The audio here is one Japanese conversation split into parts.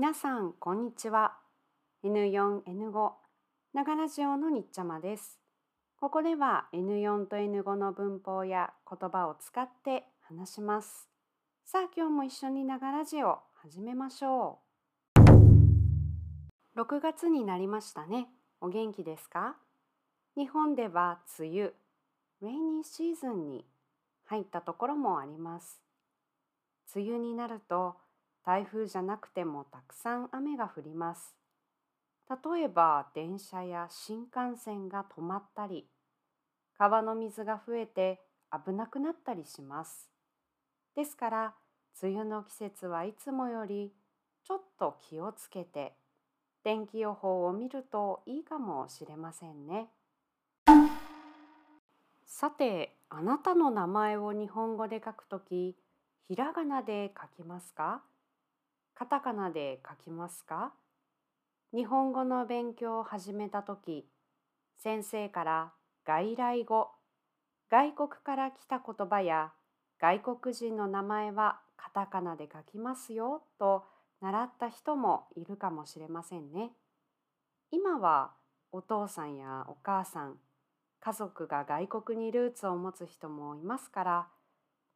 皆さんこんにちは。N4N5 長ラジオのにっちゃまです。ここでは N4 と N5 の文法や言葉を使って話します。さあ今日も一緒に長ラジオ始めましょう。6月になりましたね。お元気ですか？日本では梅雨レイニーシーズンに入ったところもあります。梅雨になると台風じゃなくてもたくさん雨が降ります。例えば電車や新幹線が止まったり、川の水が増えて危なくなったりします。ですから、梅雨の季節はいつもよりちょっと気をつけて、天気予報を見るといいかもしれませんね。さて、あなたの名前を日本語で書くとき、ひらがなで書きますか？カタカナで書きますか？日本語の勉強を始めた時先生から外来語外国から来た言葉や外国人の名前はカタカナで書きますよと習った人もいるかもしれませんね。今はお父さんやお母さん家族が外国にルーツを持つ人もいますから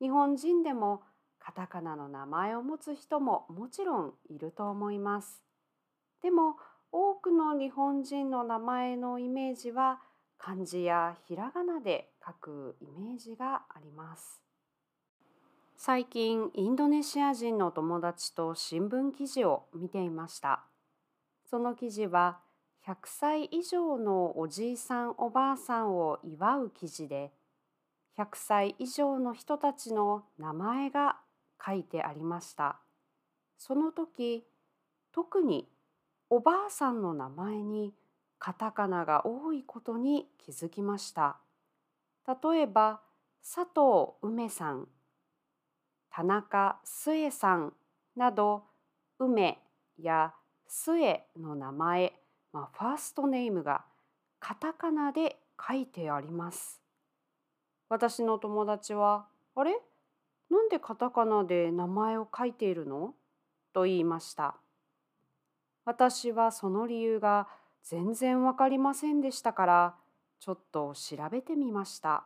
日本人でもカタカナの名前を持つ人ももちろんいると思います。でも多くの日本人の名前のイメージは漢字やひらがなで書くイメージがあります。最近インドネシア人の友達と新聞記事を見ていました。その記事は100歳以上のおじいさんおばあさんを祝う記事で100歳以上の人たちの名前が書いてありました。その時特におばあさんの名前にカタカナが多いことに気づきました。例えば佐藤梅さん、田中末さんなど梅や末の名前、まあ、ファーストネームがカタカナで書いてあります。私の友達は「あれ？なんでカタカナで名前を書いているの？と言いました。私はその理由が全然わかりませんでしたからちょっと調べてみました。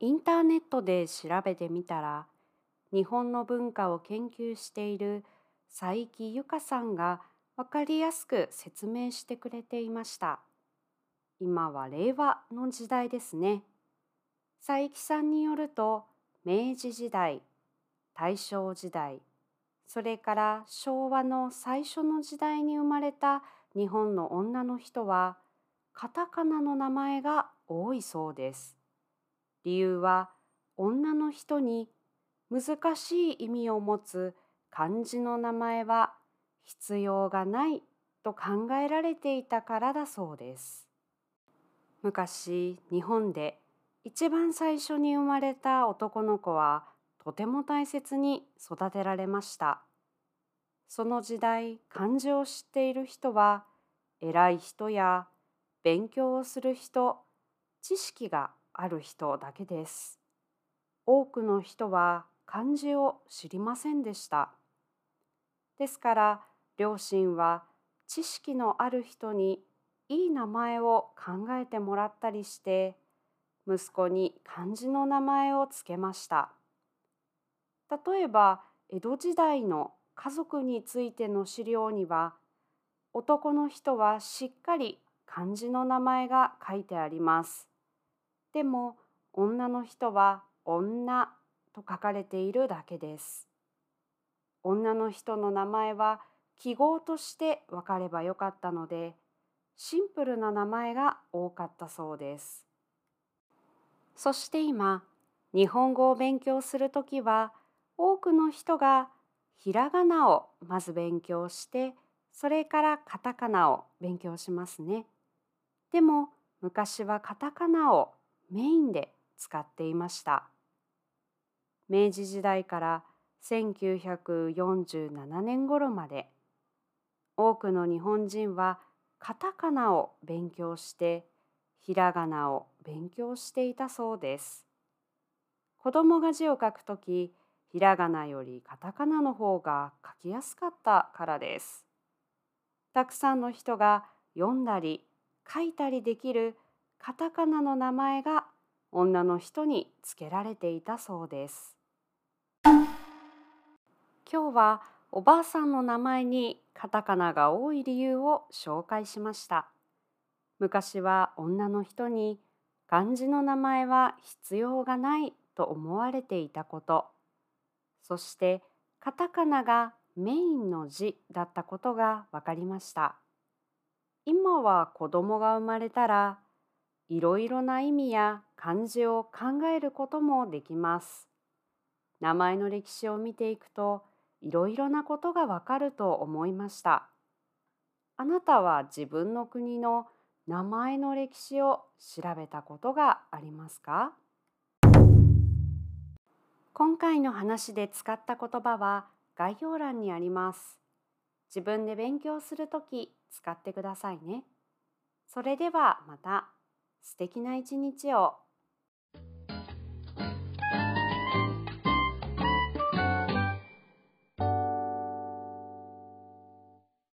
インターネットで調べてみたら日本の文化を研究している佐伯由香さんがわかりやすく説明してくれていました。今は令和の時代ですね。佐伯さんによると明治時代大正時代それから昭和の最初の時代に生まれた日本の女の人はカタカナの名前が多いそうです。理由は女の人に難しい意味を持つ漢字の名前は必要がないと考えられていたからだそうです。昔日本で一番最初に生まれた男の子はとても大切に育てられました。その時代漢字を知っている人は偉い人や勉強をする人知識がある人だけです。多くの人は漢字を知りませんでした。ですから両親は知識のある人にいい名前を考えてもらったりして息子に漢字の名前を付けました。例えば江戸時代の家族についての資料には男の人はしっかり漢字の名前が書いてあります。でも女の人は女と書かれているだけです。女の人の名前は記号として分かればよかったのでシンプルな名前が多かったそうです。そして今日本語を勉強するときは多くの人がひらがなをまず勉強してそれからカタカナを勉強しますね。でも昔はカタカナをメインで使っていました。明治時代から1947年頃まで多くの日本人はカタカナを勉強してひらがなを勉強していたそうです。子供が字を書くとき、ひらがなよりカタカナの方が書きやすかったからです。たくさんの人が読んだり書いたりできるカタカナの名前が女の人につけられていたそうです。今日はおばあさんの名前にカタカナが多い理由を紹介しました。昔は女の人に漢字の名前は必要がないと思われていたこと、そしてカタカナがメインの字だったことが分かりました。今は子供が生まれたらいろいろな意味や漢字を考えることもできます。名前の歴史を見ていくといろいろなことがわかると思いました。あなたは自分の国の名前の歴史を調べたことがありますか？今回の話で使った言葉は概要欄にあります。自分で勉強するとき使ってくださいね。それではまた。素敵な一日を